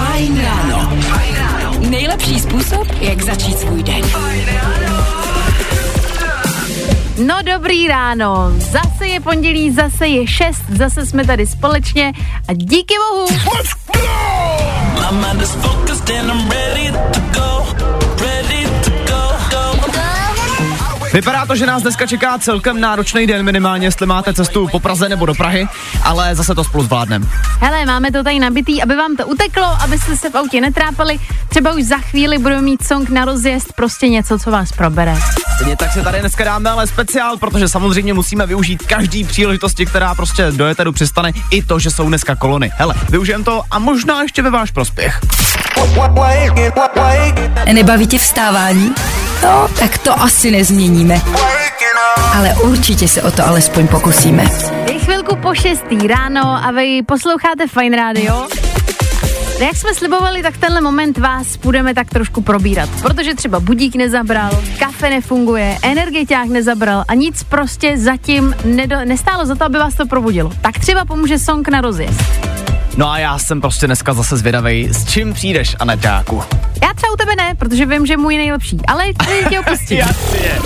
Fajn ráno. Nejlepší způsob, jak začít svůj den. No dobrý ráno, zase je pondělí, zase je šest, zase jsme tady společně a díky bohu. Vypadá to, že nás dneska čeká celkem náročný den, minimálně jestli máte cestu po Praze nebo do Prahy, ale zase to spolu zvládneme. Hele, máme to tady nabitý, aby vám to uteklo, abyste se v autě netrápali. Třeba už za chvíli budeme mít song na rozjezd, prostě něco, co vás probere. Stejně tak se tady dneska dáme ale speciál, protože samozřejmě musíme využít každý příležitosti, která prostě do jeteru přistane, i to, že jsou dneska kolony. Hele, využijeme to a možná ještě ve váš prospěch. Nebaví tě vstávání? No, tak to asi nezměníme. Ale určitě se o to alespoň pokusíme. Je chvilku po šestý ráno a vy posloucháte Fine Radio. Jak jsme slibovali, tak tenhle moment vás budeme tak trošku probírat, protože třeba budík nezabral, kafe nefunguje, energetiák nezabral a nic prostě zatím nedo, nestálo za to, aby vás to probudilo. Tak třeba pomůže song na rozjezd. No a já jsem prostě dneska zase zvědavej, s čím přijdeš, Aneťáku. Já třeba u tebe ne, protože vím, že můj je nejlepší, ale klidně tě opustím. Jasně.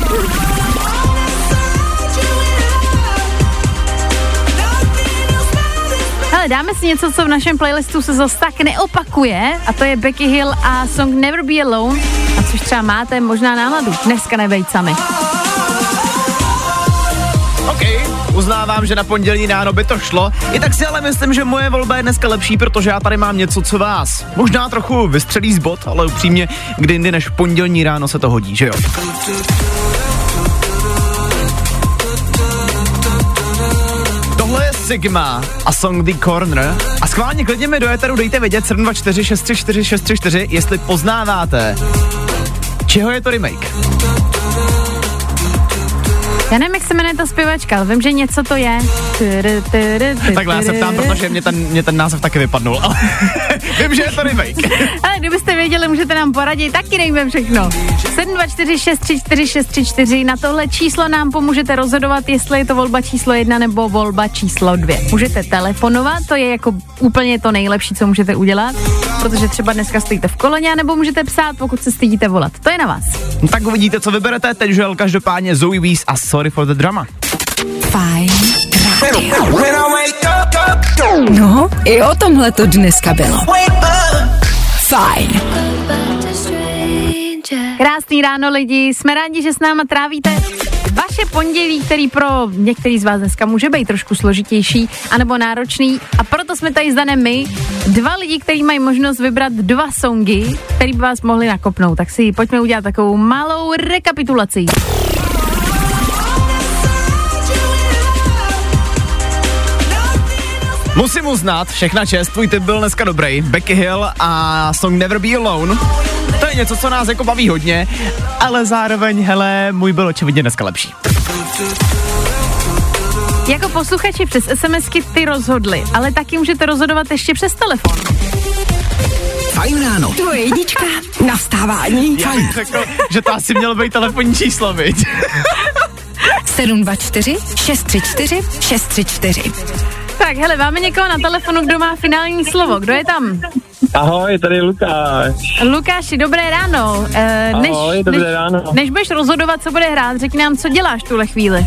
Hele, dáme si něco, co v našem playlistu se zase tak neopakuje a to je Becky Hill a song Never Be Alone, a což třeba máte možná náladu. Dneska nebejt sami. Uznávám, že na pondělí ráno by to šlo. I tak si ale myslím, že moje volba je dneska lepší, protože já tady mám něco, co vás možná trochu vystřelí z bod, ale upřímně, kdy jindy než pondělní ráno se to hodí, že jo? Sigma a song The Corner. A schválně klidně mi do éteru dejte vědět 724 634 634, jestli poznáváte, čeho je to remake. Já nevím, jak se jmenuje ta zpěvačka, ale vím, že něco to je. Takhle já se ptám, protože mě ten, mě ten název taky vypadnul, ale vím, že je to remake. Ale kdybyste věděli, můžete nám poradit, taky nejme všechno. 724 634 634, na tohle číslo nám pomůžete rozhodovat, jestli je to volba číslo jedna nebo volba číslo dvě. Můžete telefonovat, to je jako úplně to nejlepší, co můžete udělat, protože třeba dneska stojíte v koloně, nebo můžete psát, pokud se stydíte volat. To je na vás. No tak uvidíte, co vyberete, teď žel každopádně Zoe Wees a Sorry for the Drama. Fajn. No, i o tomhle to dneska bylo. Fajn. Krásný ráno lidi, jsme rádi, že s náma trávíte vaše pondělí, který pro některý z vás dneska může být trošku složitější anebo náročný a proto jsme tady zdané my, dva lidi, kteří mají možnost vybrat dva songy, který by vás mohli nakopnout. Tak si pojďme udělat takovou malou rekapitulaci. Musím uznat, všechna čest, tvůj tip byl dneska dobrý. Becky Hill a song Never Be Alone. To je něco, co nás jako baví hodně, ale zároveň, hele, můj byl očividně dneska lepší. Jako posluchači přes SMSky ty rozhodli, ale taky můžete rozhodovat ještě přes telefon. Fajn ráno. Tvoje jednička na vstávání. Já bych řekl, že to asi mělo být telefonní číslo, viď? 724 634 634. Tak hele, máme někoho na telefonu, kdo má finální slovo. Kdo je tam? Ahoj, tady je Lukáš. Lukáši, dobré ráno. Eh, Ahoj, dobré než, ráno. Než budeš rozhodovat, co bude hrát, řekni nám, co děláš tuhle chvíli.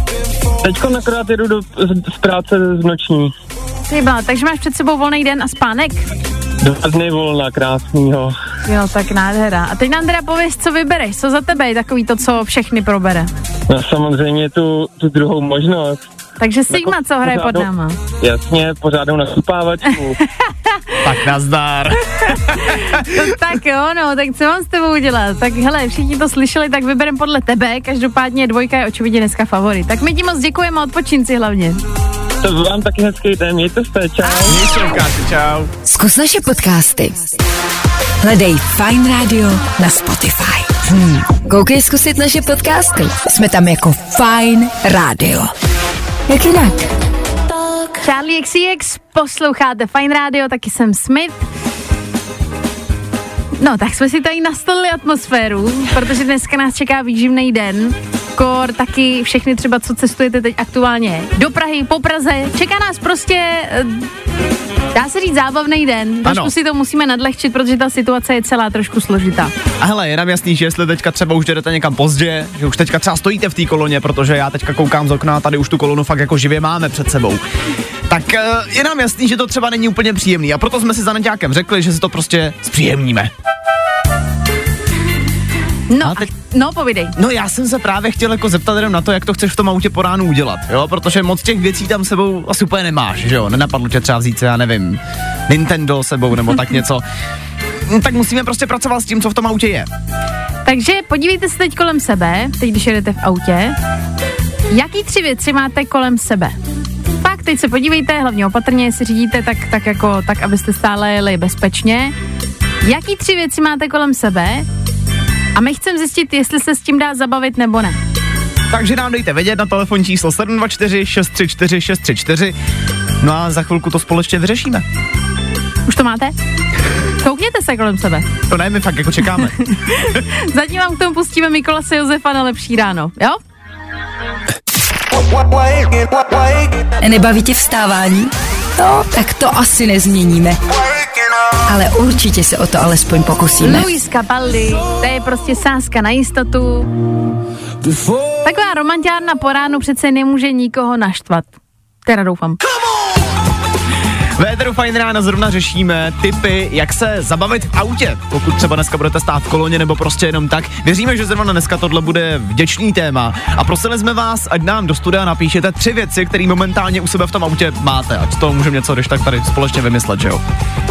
Teďko nakrát jedu do, z, z práce z noční. Ty byla, takže máš před sebou volný den a spánek? Dva dny volna, krásnýho. Jo, tak nádhera. A teď nám teda pověz, co vybereš, co za tebe je takový to, co všechny probere. No samozřejmě tu, tu druhou možnost. Takže Sigma, co hraje pod náma? Jasně, pořádnou nakupávačku. Tak nazdar. No, tak jo, no, tak co mám s tebou udělat? Tak hele, všichni to slyšeli, tak vyberem podle tebe. Každopádně dvojka je očividně dneska favorit. Tak my ti moc děkujeme a odpočin si hlavně. to vám taky hezký den, mějte se, čau. Měj se, čau. Zkus naše podcasty. Hledej Fine Radio na Spotify. Hmm. Koukej zkusit naše podcasty. Jsme tam jako Fine Radio. Jak jinak? Charlie XCX, posloucháte Fine Radio, taky jsem Smith. No, tak jsme si tady nastolili atmosféru, protože dneska nás čeká výživný den. Kor taky všechny třeba, co cestujete teď aktuálně do Prahy, po Praze. Čeká nás prostě, eh, dá se říct, zábavný den. Trošku si to musíme nadlehčit, protože ta situace je celá trošku složitá. A hele, je nám jasný, že jestli teďka třeba už jdete někam pozdě, že už teďka třeba stojíte v té koloně, protože já teďka koukám z okna a tady už tu kolonu fakt jako živě máme před sebou. Tak eh, je nám jasný, že to třeba není úplně příjemný a proto jsme si za Naďákem řekli, že si to prostě zpříjemníme. No, A a teď- no povidej. No já jsem se právě chtěl jako zeptat jenom na to, jak to chceš v tom autě po ránu udělat, jo, protože moc těch věcí tam sebou asi úplně nemáš, že jo, nenapadlo tě třeba vzít se, já nevím, Nintendo sebou nebo tak něco. No, tak musíme prostě pracovat s tím, co v tom autě je. Takže podívejte se teď kolem sebe, teď když jedete v autě, jaký tři věci máte kolem sebe. Fakt, teď se podívejte, hlavně opatrně, jestli řídíte, tak, tak jako, tak abyste stále jeli bezpečně. Jaký tři věci máte kolem sebe? A my chceme zjistit, jestli se s tím dá zabavit nebo ne. Takže nám dejte vědět na telefonní číslo 724 634 634. No a za chvilku to společně vyřešíme. Už to máte? Koukněte se kolem sebe. To ne, my fakt jako čekáme. Zatím vám k tomu pustíme Mikolase Josefa na lepší ráno, jo? Nebaví tě vstávání? No, tak to asi nezměníme. Ale určitě se o to alespoň pokusíme. Luis Capaldi, to je prostě sázka na jistotu. Taková romantiárna po ránu přece nemůže nikoho naštvat. Teda doufám. Véteru Fajn ráno zrovna řešíme typy, jak se zabavit v autě, pokud třeba dneska budete stát v koloně nebo prostě jenom tak. Věříme, že zrovna dneska tohle bude vděčný téma a prosili jsme vás, ať nám do studia napíšete tři věci, které momentálně u sebe v tom autě máte, ať z toho můžeme něco, když tak tady společně vymyslet, že jo?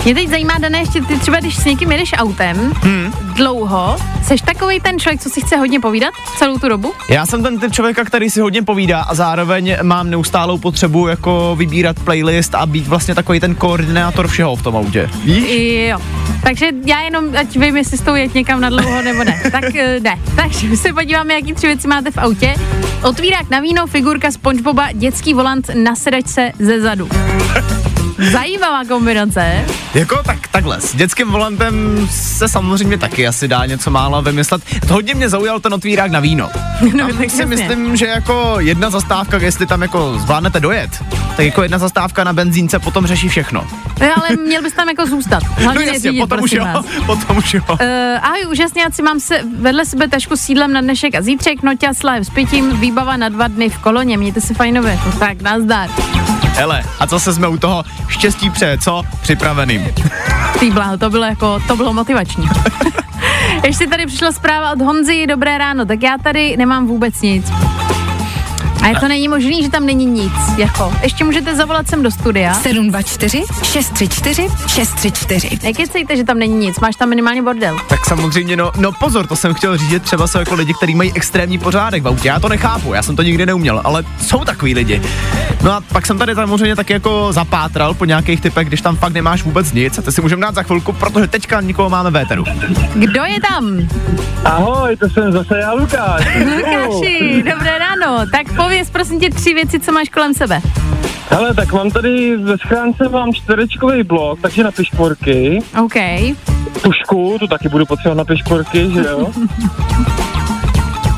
Mě teď zajímá, Dané, ještě ty třeba, když s někým jedeš autem hmm. dlouho, seš takový ten člověk, co si chce hodně povídat celou tu dobu? Já jsem ten typ člověka, který si hodně povídá a zároveň mám neustálou potřebu jako vybírat playlist a být vlastně takový ten koordinátor všeho v tom autě. Víš? Jo. Takže já jenom, ať vím, jestli s tou jet někam na dlouho nebo ne. Tak eh, ne. Takže se podíváme, jaký tři věci máte v autě. Otvírák na víno, figurka SpongeBoba, dětský volant na sedačce ze zadu. Zajímavá kombinace. Jako tak, takhle, s dětským volantem se samozřejmě taky asi dá něco málo vymyslet. To hodně mě zaujal ten otvírák na víno. No, Tam tak si jasně. myslím, že jako jedna zastávka, jestli tam jako zvládnete dojet, tak jako jedna zastávka na benzínce potom řeší všechno. No, ale měl bys tam jako zůstat. Hlavně no jasně, potom už jo, vás. potom už jo. Uh, ahoj, úžasňáci, mám se vedle sebe tašku s sídlem na dnešek a zítřek, noťa s live s pitím, výbava na dva dny v koloně, mějte se fajnově. No tak, nazdar. Hele, a co se jsme u toho štěstí přeje, co? Připraveným. Ty bláho, to bylo jako, to bylo motivační. Ještě tady přišla zpráva od Honzy, dobré ráno, tak já tady nemám vůbec nic. A je to není možný, že tam není nic, jako. Ještě můžete zavolat sem do studia. 724 634 634. Nekecejte, že tam není nic, máš tam minimálně bordel. Tak samozřejmě, no, no pozor, to jsem chtěl říct, třeba jsou jako lidi, kteří mají extrémní pořádek v autě. Já to nechápu, já jsem to nikdy neuměl, ale jsou takový lidi. No a pak jsem tady samozřejmě taky jako zapátral po nějakých typech, když tam fakt nemáš vůbec nic. A ty si můžeme dát za chvilku, protože teďka nikoho máme véteru. Kdo je tam? Ahoj, to jsem zase já, Lukáš. Lukáši, dobré ráno. Tak pověz prosím tě tři věci, co máš kolem sebe. Hele, tak mám tady ve schránce mám čtverečkový blok, takže na piškvorky. OK. Tušku, tu taky budu potřebovat na piškvorky, že jo?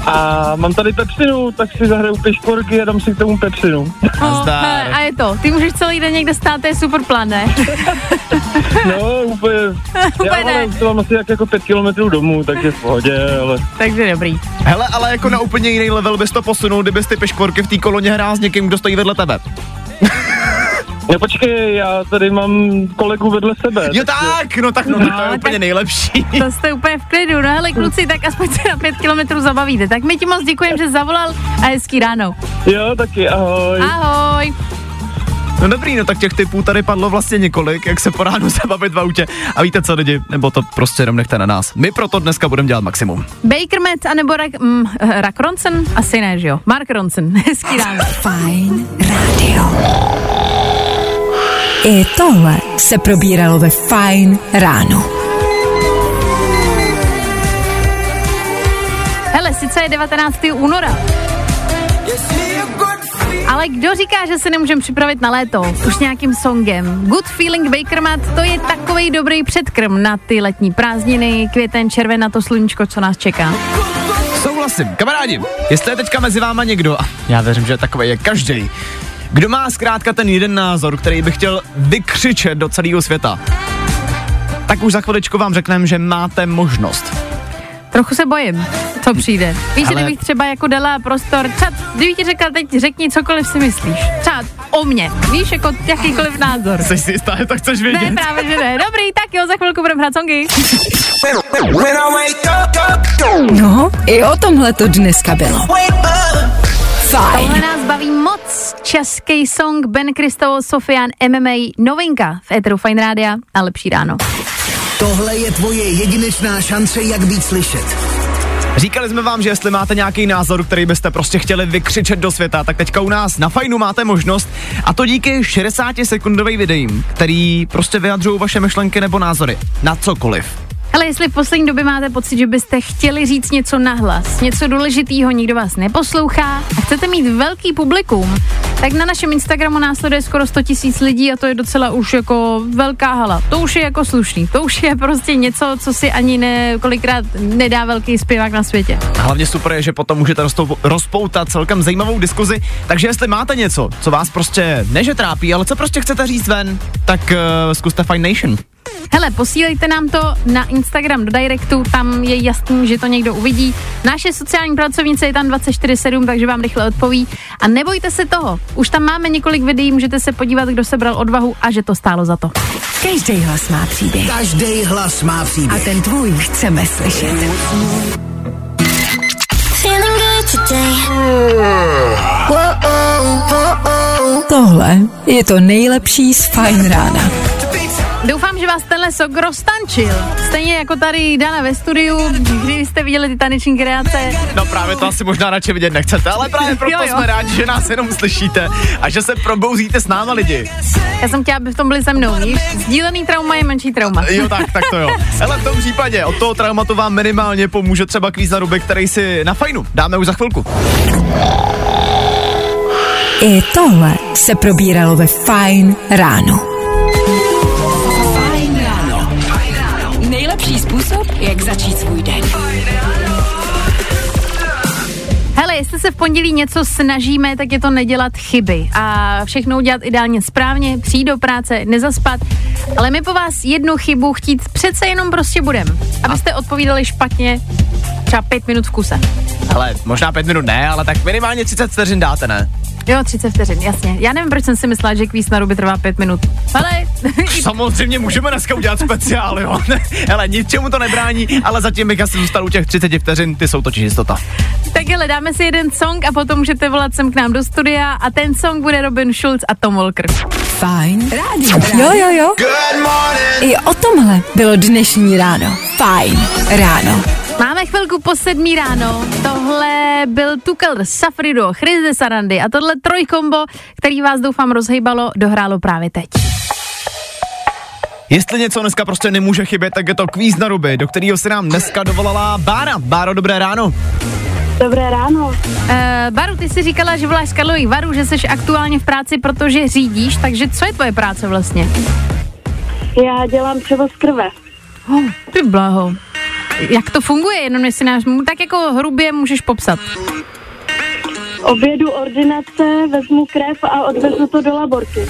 A mám tady pepsinu, tak si zahraju piškvorky a dám si k tomu pepsinu. Oh, hele, a je to. Ty můžeš celý den někde stát, to je super plán, ne? No, úplně. Já Úplně ale ne. to mám asi jak jako pět kilometrů domů, takže v pohodě, ale Takže dobrý. Hele, ale jako na úplně jiný level bys to posunul, kdybys ty peškvorky v té koloně hrál s někým, kdo stojí vedle tebe. No počkej, já tady mám kolegu vedle sebe. Jo tak, no tak no, No, to je tak- úplně nejlepší. To jste úplně v klidu. No hele, kluci, tak aspoň se na pět kilometrů zabavíte. Tak my ti moc děkujeme, že zavolal a hezký ráno. Jo, taky, ahoj. Ahoj. No dobrý, no tak těch typů tady padlo vlastně několik, jak se po ránu zabavit v autě. A víte co lidi, nebo to prostě jenom nechte na nás. My proto dneska budeme dělat maximum. Baker Met anebo Rak, mm, Rak Ronson? Asi ne, že jo? Mark Ronson. Hezký ráno. Fajn rádio. I tohle se probíralo ve Fajn ráno. Hele, sice je 19. února, ale kdo říká, že se nemůžeme připravit na léto? Už nějakým songem. Good Feeling Bakermat, to je takový dobrý předkrm na ty letní prázdniny, květen, červen na to sluníčko, co nás čeká. Souhlasím. Kamarádi, jestli je teďka mezi váma někdo, a já věřím, že takový je každý, kdo má zkrátka ten jeden názor, který by chtěl vykřičet do celého světa, tak už za chviličku vám řekneme, že máte možnost. Trochu se bojím, co přijde. Víš, Ale- kdybych třeba jako dala prostor, třeba, kdybych ti řekla, teď řekni cokoliv si myslíš. Třeba o mně, víš, jako jakýkoliv názor. Jsi si jistá, to chceš vědět? Ne, právě, že ne. Dobrý, tak jo, za chvilku budeme hrát songy. No, i o tomhle to dneska bylo. Fajn. Tohle nás baví moc. Český song Ben Kristol, Sofian MMA, novinka v Eteru Fine Rádia a lepší ráno. Tohle je tvoje jedinečná šance, jak být slyšet. Říkali jsme vám, že jestli máte nějaký názor, který byste prostě chtěli vykřičet do světa, tak teďka u nás na Fajnu máte možnost a to díky 60 sekundovým videím, který prostě vyjadřují vaše myšlenky nebo názory na cokoliv. Ale jestli v poslední době máte pocit, že byste chtěli říct něco nahlas, něco důležitýho, nikdo vás neposlouchá a chcete mít velký publikum, tak na našem Instagramu následuje skoro 100 tisíc lidí a to je docela už jako velká hala. To už je jako slušný. To už je prostě něco, co si ani ne, kolikrát nedá velký zpěvák na světě. A hlavně super je, že potom můžete rozpoutat celkem zajímavou diskuzi, takže jestli máte něco, co vás prostě neže trápí, ale co prostě chcete říct ven, tak uh, zkuste Fine Nation. Hele, posílejte nám to na Instagram do directu, tam je jasný, že to někdo uvidí. Naše sociální pracovnice je tam 24-7, takže vám rychle odpoví. A nebojte se toho, už tam máme několik videí, můžete se podívat, kdo sebral odvahu a že to stálo za to. Každý hlas má příběh. Každý hlas má A příběh. ten tvůj chceme slyšet. Feeling good today. Tohle je to nejlepší z Fajn rána. Doufám, že vás tenhle sok roztančil. Stejně jako tady Dana ve studiu, kdy jste viděli ty taneční kreace. No právě to asi možná radši vidět nechcete, ale právě proto Jo, jo. jsme rádi, že nás jenom slyšíte a že se probouzíte s náma lidi. Já jsem chtěla, aby v tom byli se mnou, víš? Sdílený trauma je menší trauma. Jo, tak, tak to jo. Ale v tom případě od toho traumatu vám minimálně pomůže třeba kvíz na ruby, který si na fajnu dáme už za chvilku. I tohle se probíralo ve Fajn ráno. Způsob, jak začít svůj den. Hele, jestli se v pondělí něco snažíme, tak je to nedělat chyby a všechno udělat ideálně správně, přijít do práce, nezaspat, ale my po vás jednu chybu chtít přece jenom prostě budem, abyste odpovídali špatně třeba pět minut v kuse. Ale možná pět minut ne, ale tak minimálně 30 vteřin dáte, ne? Jo, 30 vteřin, jasně. Já nevím, proč jsem si myslela, že kvíz na ruby trvá pět minut. Ale Samozřejmě můžeme dneska udělat speciál, jo. Hele, ničemu to nebrání, ale zatím bych asi zůstal u těch 30 vteřin, ty jsou totiž jistota. tak hele, dáme si jeden song a potom můžete volat sem k nám do studia a ten song bude Robin Schulz a Tom Walker. Fajn rádio. Jo, jo, jo. I o tomhle bylo dnešní ráno. Fajn ráno. Máme chvilku po sedmí ráno. Tohle byl Tukel Safrido, Chris de Sarandy a tohle trojkombo, který vás doufám rozhejbalo, dohrálo právě teď. Jestli něco dneska prostě nemůže chybět, tak je to kvíz na ruby, do kterého se nám dneska dovolala Bára. Báro, dobré ráno. Dobré ráno. Uh, Baru, ty jsi říkala, že voláš z Karlových Varů, že jsi aktuálně v práci, protože řídíš, takže co je tvoje práce vlastně? Já dělám převoz krve. Oh, ty blaho. Jak to funguje, jenom jestli nás tak jako hrubě můžeš popsat. Obědu ordinace, vezmu krev a odvezu to do laborky.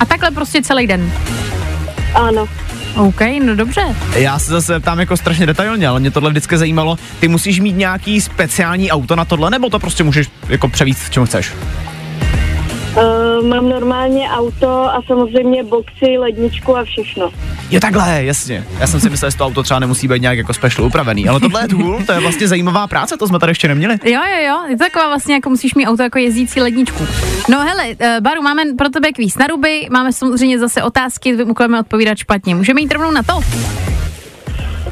A takhle prostě celý den. Ano. OK, no dobře. Já se zase ptám jako strašně detailně, ale mě tohle vždycky zajímalo. Ty musíš mít nějaký speciální auto na tohle, nebo to prostě můžeš jako převíst v čem chceš? Uh, mám normálně auto a samozřejmě boxy, ledničku a všechno. Je takhle, jasně. Já jsem si myslel, že to auto třeba nemusí být nějak jako special upravený, ale tohle je cool, to je vlastně zajímavá práce, to jsme tady ještě neměli. Jo, jo, jo, je to taková vlastně, jako musíš mít auto jako jezdící ledničku. No hele, uh, Baru, máme pro tebe kvíz na ruby, máme samozřejmě zase otázky, vymukujeme odpovídat špatně. Můžeme jít rovnou na to?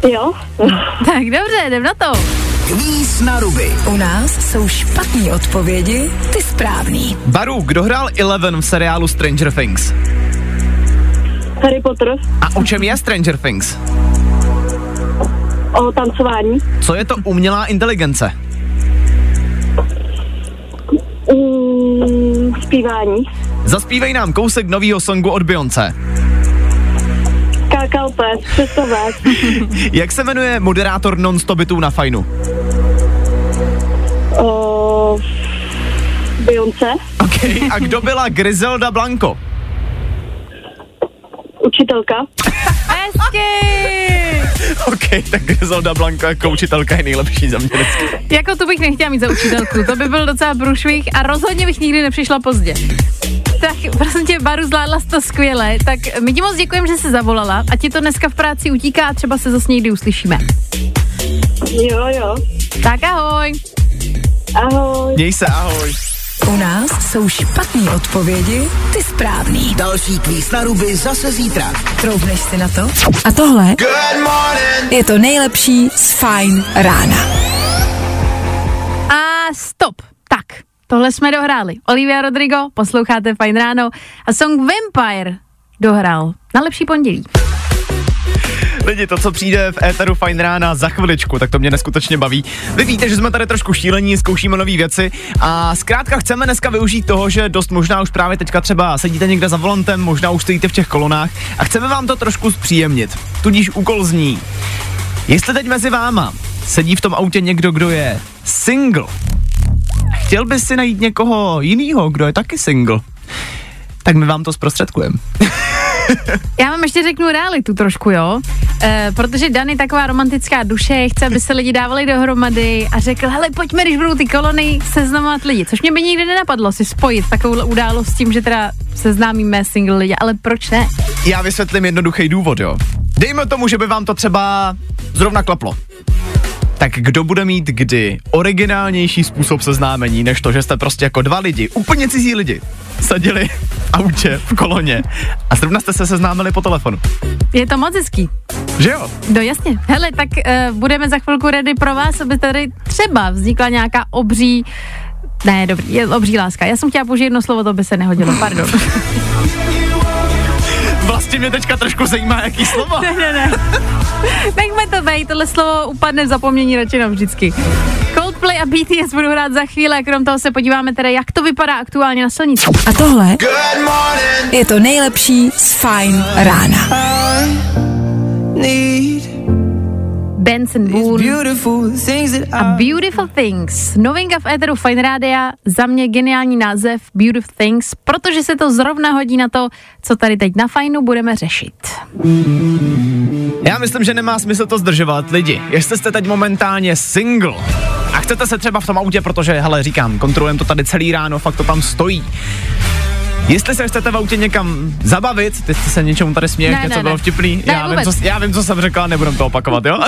Jo? Tak dobře, jdem na to. Kvíz na ruby. U nás jsou špatné odpovědi, ty správný. Baru, kdo hrál Eleven v seriálu Stranger Things? Harry Potter A o čem je Stranger Things? o tancování. Co je to umělá inteligence? Mm, zpívání. Zaspívej nám kousek novýho songu od Beyoncé. Kákal pes, cestovák. Jak se jmenuje moderátor non-stopitu na fajnu? Beyoncé, OK. A kdo byla Griselda Blanco? učitelka, Hezky! OK, tak Griselda Blanco jako učitelka je nejlepší za mě. Jako tu bych nechtěla mít za učitelku, to by byl docela průšvih a rozhodně bych nikdy nepřišla pozdě. Tak prosím tě, Baru, zvládla jsi to skvěle, tak my ti moc děkujeme, že jsi zavolala a ti to dneska v práci utíká a třeba se zase někdy uslyšíme. jo, jo, Tak ahoj. ahoj. Měj se, ahoj. U nás jsou špatné odpovědi, ty správný. Další kvíz na ruby zase zítra. Troubneš si na to? A tohle je to nejlepší z Fine rána. A stop. Tak, tohle jsme dohráli. Olivia Rodrigo, posloucháte Fajn ráno a song Vampire dohrál na lepší pondělí. Lidi, to, co přijde v éteru Fine Rána za chviličku, tak to mě neskutečně baví. Vy víte, že jsme tady trošku šílení, zkoušíme nové věci a zkrátka chceme dneska využít toho, že dost možná už právě teďka třeba sedíte někde za volantem, možná už stojíte v těch kolonách a chceme vám to trošku zpříjemnit. Tudíž úkol zní, jestli teď mezi váma sedí v tom autě někdo, kdo je single, chtěl by si najít někoho jiného, kdo je taky single, tak my vám to zprostředkujeme. Já vám ještě řeknu realitu trošku, jo? E, protože Dan je taková romantická duše, chce, aby se lidi dávali dohromady a řekl, hele, pojďme, když budou ty kolony, seznamovat lidi. Což mě by nikdy nenapadlo si spojit takovou událost s tím, že teda seznámíme single lidi, ale proč ne? Já vysvětlím jednoduchý důvod, jo. Dejme tomu, že by vám to třeba zrovna klaplo. Tak kdo bude mít kdy originálnější způsob seznámení, než to, že jste prostě jako dva lidi, úplně cizí lidi, seděli v autě, v koloně a zrovna jste se seznámili po telefonu. Je to moc hezký. Že jo? No jasně. Hele, tak uh, budeme za chvilku ready pro vás, aby tady třeba vznikla nějaká obří ne, dobrý, je obří láska. Já jsem chtěla použít jedno slovo, to by se nehodilo, pardon. Vlastně mě teďka trošku zajímá, jaký slovo. ne, ne, ne. Nechme to být, tohle slovo upadne v zapomnění radši vždycky. Coldplay a BTS budou hrát za chvíli a krom toho se podíváme teda, jak to vypadá aktuálně na silnici. A tohle je to nejlepší z Fine rána. Benson Boone a Beautiful Things. Novinka v éteru Fine Rádia, za mě geniální název Beautiful Things, protože se to zrovna hodí na to, co tady teď na Fajnu budeme řešit. Já myslím, že nemá smysl to zdržovat, lidi. Jestli jste teď momentálně single a chcete se třeba v tom autě, protože, hele, říkám, kontrolujeme to tady celý ráno, fakt to tam stojí. Jestli se chcete v autě někam zabavit, ty jste se něčemu tady směješ, Ne, něco ne, bylo ne. vtipný, Ne, já, vím, co, já vím, co jsem řekla, nebudem to opakovat, jo?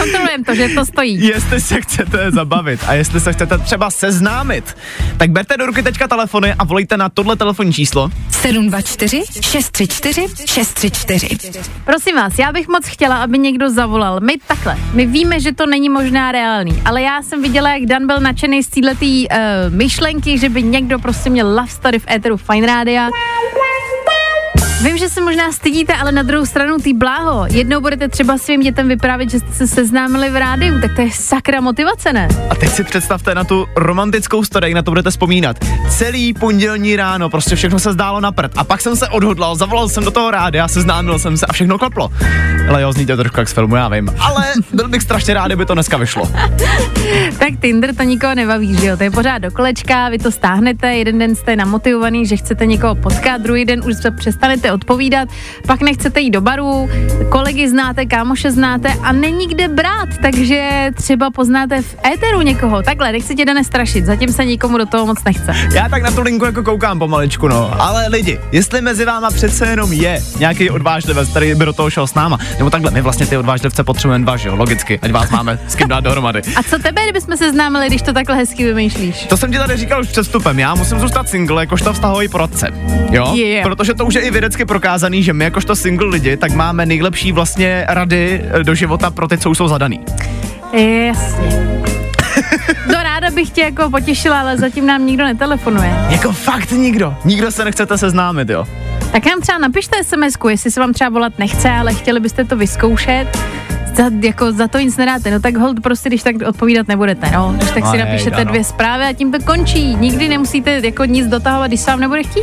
Kontrolujeme to, že to stojí. jestli se chcete zabavit a jestli se chcete třeba seznámit, tak berte do ruky teďka telefony a volejte na tohle telefonní číslo. 724 634 634. Prosím vás, já bych moc chtěla, aby někdo zavolal. My takhle, my víme, že to není možná reálný, ale já jsem viděla, jak Dan byl nadšený z této uh, myšlenky, že by někdo prostě měl love story v éteru Fine Rádia. Vím, že se možná stydíte, ale na druhou stranu tý bláho. Jednou budete třeba svým dětem vyprávět, že jste se seznámili v rádiu, tak to je sakra motivace, ne? A teď si představte na tu romantickou story, na to budete vzpomínat. Celý pondělní ráno, prostě všechno se zdálo na prd. A pak jsem se odhodlal, zavolal jsem do toho rádia, seznámil jsem se a všechno klaplo. Ale jo, zní to trošku jak z filmu, já vím. Ale byl bych strašně rád, kdyby to dneska vyšlo. Tak Tinder to nikoho nebaví, že jo? To je pořád do kolečka, vy to stáhnete, jeden den jste namotivovaný, že chcete někoho potkat, druhý den už se přestanete odpovídat, pak nechcete jít do baru, kolegy znáte, kámoše znáte a není kde brát, takže třeba poznáte v éteru někoho. Takhle, nechci tě Dane strašit, zatím se nikomu do toho moc nechce. Já tak na tu linku jako koukám pomaličku, no. Ale lidi, jestli mezi váma přece jenom je nějaký odvážlivec, který by do toho šel s náma, nebo takhle, my vlastně ty odvážlivce potřebujeme dva, že jo, logicky, ať vás máme s kým dát dohromady. A co tebe, kdybychom se známili, když to takhle hezky vymýšlíš? To jsem ti tady říkal už před vstupem, já musím zůstat single jakožto vztahový poradce. Jo? Yeah. Protože to už je i vědecky prokázaný, že my jakožto single lidi, tak máme nejlepší vlastně rady eh, do života pro ty, co už jsou zadaný. Jasně. No ráda bych tě jako potěšila, ale zatím nám nikdo netelefonuje. Jako fakt nikdo. Nikdo se nechcete seznámit, jo? Tak nám třeba napište sms jestli se vám třeba volat nechce, ale chtěli byste to vyzkoušet. Za, jako za to nic nedáte, no tak hold prostě, když tak odpovídat nebudete, no. Když tak No si hej, napíšete ano. dvě zprávy a tím to končí. Nikdy nemusíte jako nic dotahovat, když se vám nebude chtít.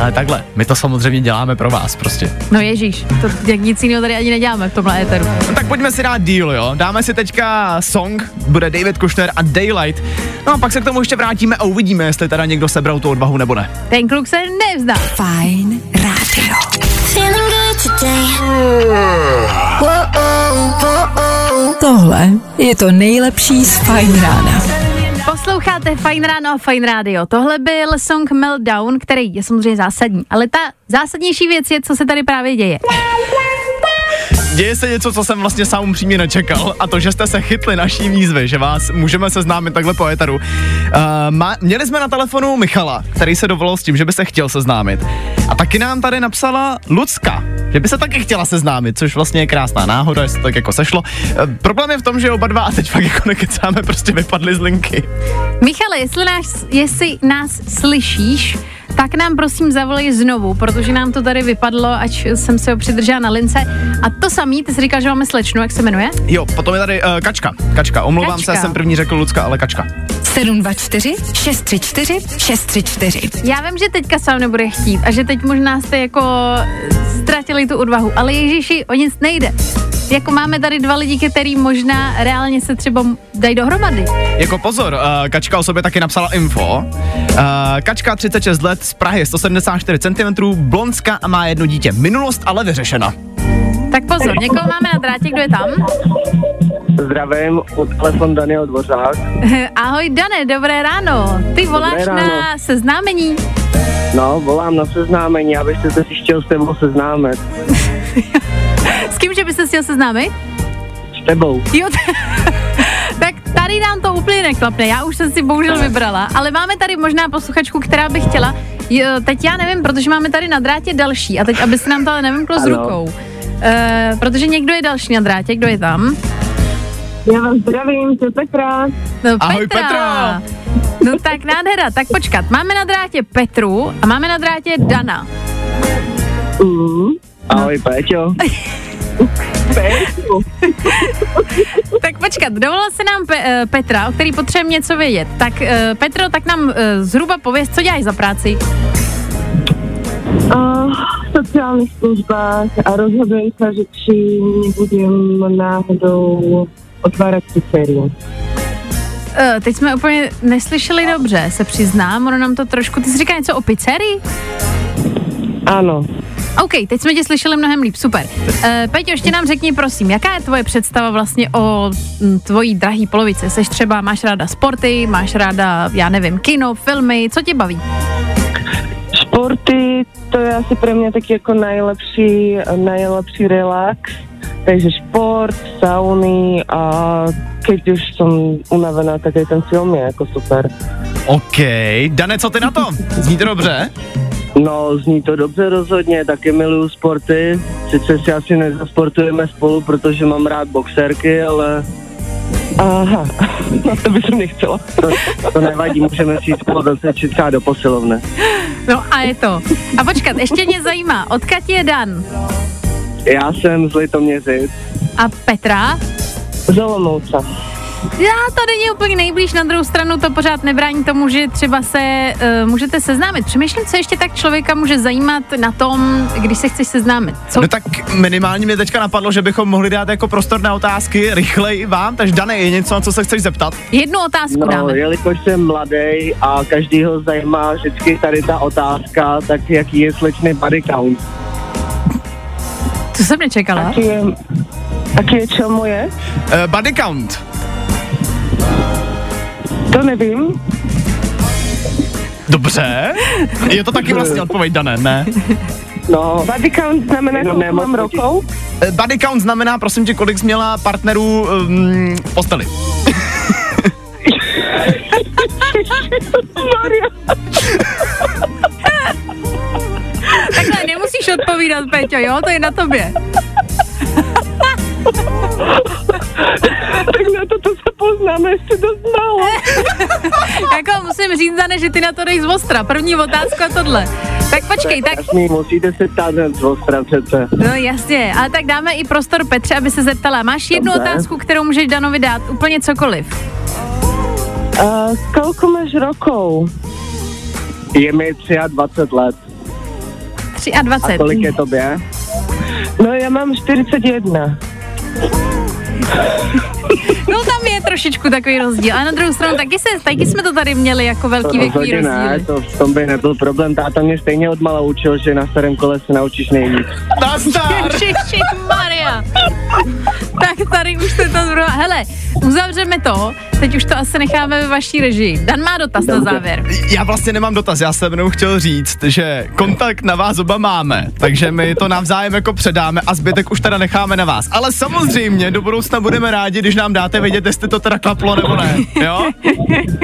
Ale takhle, my to samozřejmě děláme pro vás prostě. No ježíš, to jak nic jiného tady ani neděláme v tomhle éteru. No tak pojďme si dát deal, jo. Dáme si teďka song, bude David Kushner a Daylight. No a pak se k tomu ještě vrátíme a uvidíme, jestli teda někdo sebral tu odvahu nebo ne. Ten kluk se nevzdá. Fajn rádio. Tohle je to nejlepší z Fajn rána. Posloucháte Fine Ráno a Fine Radio. Tohle byl song Meltdown, který je samozřejmě zásadní, ale ta zásadnější věc je, co se tady právě děje. Děje se něco, co jsem vlastně sám upřímně nečekal a to, že jste se chytli naší výzvy, že vás můžeme seznámit takhle po éteru. Uh, má, měli jsme na telefonu Michala, který se dovolil s tím, že by se chtěl seznámit. A taky nám tady napsala Lucka, že by se taky chtěla seznámit, což vlastně je krásná náhoda, jestli to tak jako sešlo. Uh, problém je v tom, že oba dva, a teď fakt jako nekecáme, prostě vypadli z linky. Michale, jestli nás, jestli nás slyšíš, tak nám prosím zavolej znovu, protože nám to tady vypadlo, ať jsem se ho přidržela na lince. A to samý, ty jsi říkal, že máme slečnu, jak se jmenuje? Jo, potom je tady uh, Kačka. Kačka, omlouvám Kačka. se, jsem první řekl Lucka, ale Kačka. 724 634 634. Já vím, že teďka sám nebude chtít a že teď možná jste jako ztratili tu odvahu, ale Ježíši, o nic nejde. Jako máme tady dva lidi, který možná reálně se třeba dají dohromady. Jako pozor, uh, Kačka o sobě taky napsala info. Uh, Kačka 36 let z Prahy, 174 cm, blondská a má jedno dítě. Minulost ale vyřešena. Tak pozor, někoho máme na drátě, kdo je tam? Zdravím, od telefon Daniel Dvořák. Ahoj Dane, dobré ráno. Ty voláš ráno. na seznámení. No, volám na seznámení, abyste se si chtěl s tebou seznámit. S kým, že byste se chtěl seznámit? S tebou. Jo, t- tak tady nám to úplně neklapne, já už jsem si bohužel vybrala, ale máme tady možná posluchačku, která by chtěla, jo, teď já nevím, protože máme tady na drátě další a teď, aby se nám to ale nevymklo z Ano. rukou. Uh, protože někdo je další na drátě, kdo je tam? Já vás zdravím, to je Petra. No, Ahoj, Petra. No tak nádhera, tak počkat, máme na drátě Petru a máme na drátě Dana. Mm. Ahoj, Péťo. Tak počkat, dovolila se nám Pe- eh, Petra, o který potřebujeme něco vědět. Tak eh, Petro, tak nám eh, zhruba pověz, co děláš za práci? A v sociálnych službách a rozhodujem sa, že či nebudem náhodou otvárať pizzeriu. Uh, teď jsme úplně neslyšeli dobře, se přiznám, ono nám to trošku, ty jsi říká něco o pizzerii? Áno. OK, teď jsme tě slyšeli mnohem líp, super. Uh, Peťo, ještě nám řekni prosím, jaká je tvoje představa vlastně o mm, tvojí drahý polovice? Seš třeba, máš ráda sporty, máš ráda, já nevím, kino, filmy, co tě baví? Športy, to je asi pre mňa taký ako najlepší, najlepší relax. Takže šport, sauny a keď už som unavená, tak aj ten film je ako super. OK, Dane, co ty na to? Zní to dobře? No, zní to dobře rozhodně, taky miluju sporty. Sice si asi nezasportujeme spolu, protože mám rád boxerky, ale Aha, no to by som nechcela. to, to nevadí, můžeme si jít spolu zacvičit třeba do posilovny. No a je to. A počkat, ještě mě zajímá, odkud je Dan? Já jsem z Litoměřic. A Petra? Z. Já to není úplně nejblíž, na druhou stranu to pořád nebrání tomu, že třeba se uh, můžete seznámit. Přemýšlím, co ještě tak člověka může zajímat na tom, když se chceš seznámit. Co? No tak minimálně mě teďka napadlo, že bychom mohli dát jako prostor na otázky rychleji vám, takže Dane, je něco, na co se chceš zeptat? Jednu otázku No, dáme. jelikož jsem mladý a každýho zajímá vždycky tady ta otázka, tak jaký je slečný body count? To jsem nečekala. Aký je, aký je čo moje? Uh, body count. To nevím. Dobře. Je to taky vlastně odpověď, Dane, ne? No, Body count znamená, Jenom nemoc mám rokov? Eh, Body count znamená, prosím tě, kolik jsi měla partnerů um, v posteli. Takhle nemusíš odpovídat, Peťo, jo? To je na tobě. Tak na toto sa poznáme ešte dosť málo. jako musím říct, Dane, že ty na to jdeš z ostra. První otázka tohle. Tak počkej, tak Jasný, musíte se ptát z ostra přece. No jasně, ale tak dáme i prostor Petře, aby se zeptala. Máš jednu Dobře. otázku, kterou můžeš Danovi dát, úplně cokoliv. Uh, koľko máš rokov? Je mi 23 let. A 23. kolik je tobě? No ja mám 41. No tam je trošičku takový rozdíl. A na druhou stranu taky, se, taky jsme to tady měli jako velký věkový Rozhodně ne, rozdíl. to v tom by nebyl problém. Táta mě stejně od mala učil, že na starém kole se naučíš nejvíc. Nazdar! Maria. Tak tady už se to zrovna... Hele, uzavřeme to, teď už to asi necháme ve vaší režii. Dan má dotaz na Dobře. závěr. Já vlastně nemám dotaz, já jsem jenom chtěl říct, že kontakt na vás oba máme, takže my to navzájem jako předáme a zbytek už teda necháme na vás. Ale samozřejmě do budoucna budeme rádi, když nám dáte vědět, jestli to teda klaplo nebo ne, jo?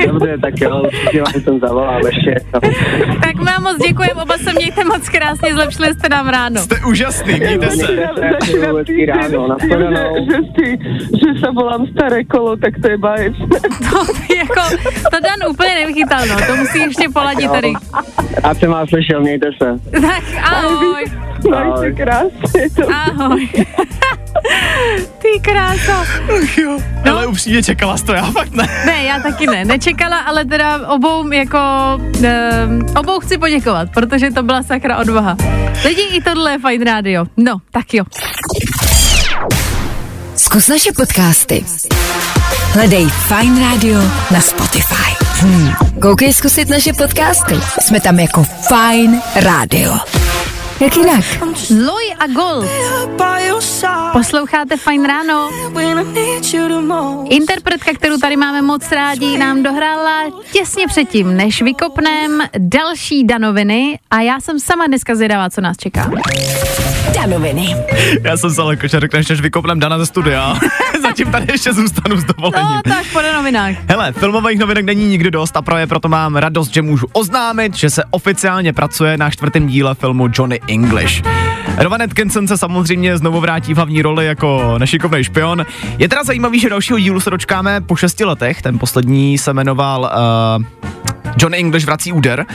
Dobře, tak jo, určitě vám jsem zavolal ještě. Tak my vám moc děkujeme, oba se mějte moc krásně, zlepšili jste nám ráno. Jste úžasný, mějte se. Se, ráno, že, že, si, že sa volám staré kolo, tak to je báječné. To, jako, to Dan úplně nevychytal, no, to musí ještě poladit tady. Rád jsem vás slyšel, mějte se. Tak ahoj, Majte krásne. To... ahoj. Ty kráso. Ach jo, ale upřímně čekala jsi to, já fakt ne. Ne, já taky ne. Nečekala, ale teda obou jako, um, obou chci poděkovat, protože to byla sakra odvaha. Lidi, i tohle je fajn rádio. No, tak jo. Zkus naše podcasty. Hledej Fine Radio na Spotify. Hmm. Koukej zkusit naše podcasty. Jsme tam jako Fine Radio. Jak jinak? Loy a Gold. Posloucháte Fajn ráno. Interpretka, kterou tady máme moc rádi, nám dohrála těsně předtím, než vykopnem další danoviny a já jsem sama dneska zvědavá, co nás čeká. Danoviny. Já jsem se ale koče řekneš, než vykopnem Dana ze studia. Zatím tady ještě zůstanu s dovolením. No, to až po novinách. Hele, filmových novinek není nikdy dost a právě proto mám radost, že můžu oznámit, že se oficiálně pracuje na čtvrtém díle filmu Johnny English. Rowan Atkinson se samozřejmě znovu vrátí v hlavní roli jako nešikovný špion. Je teda zajímavý, že dalšího dílu se dočkáme po šesti letech. Ten poslední se jmenoval uh, Johnny English vrací úder.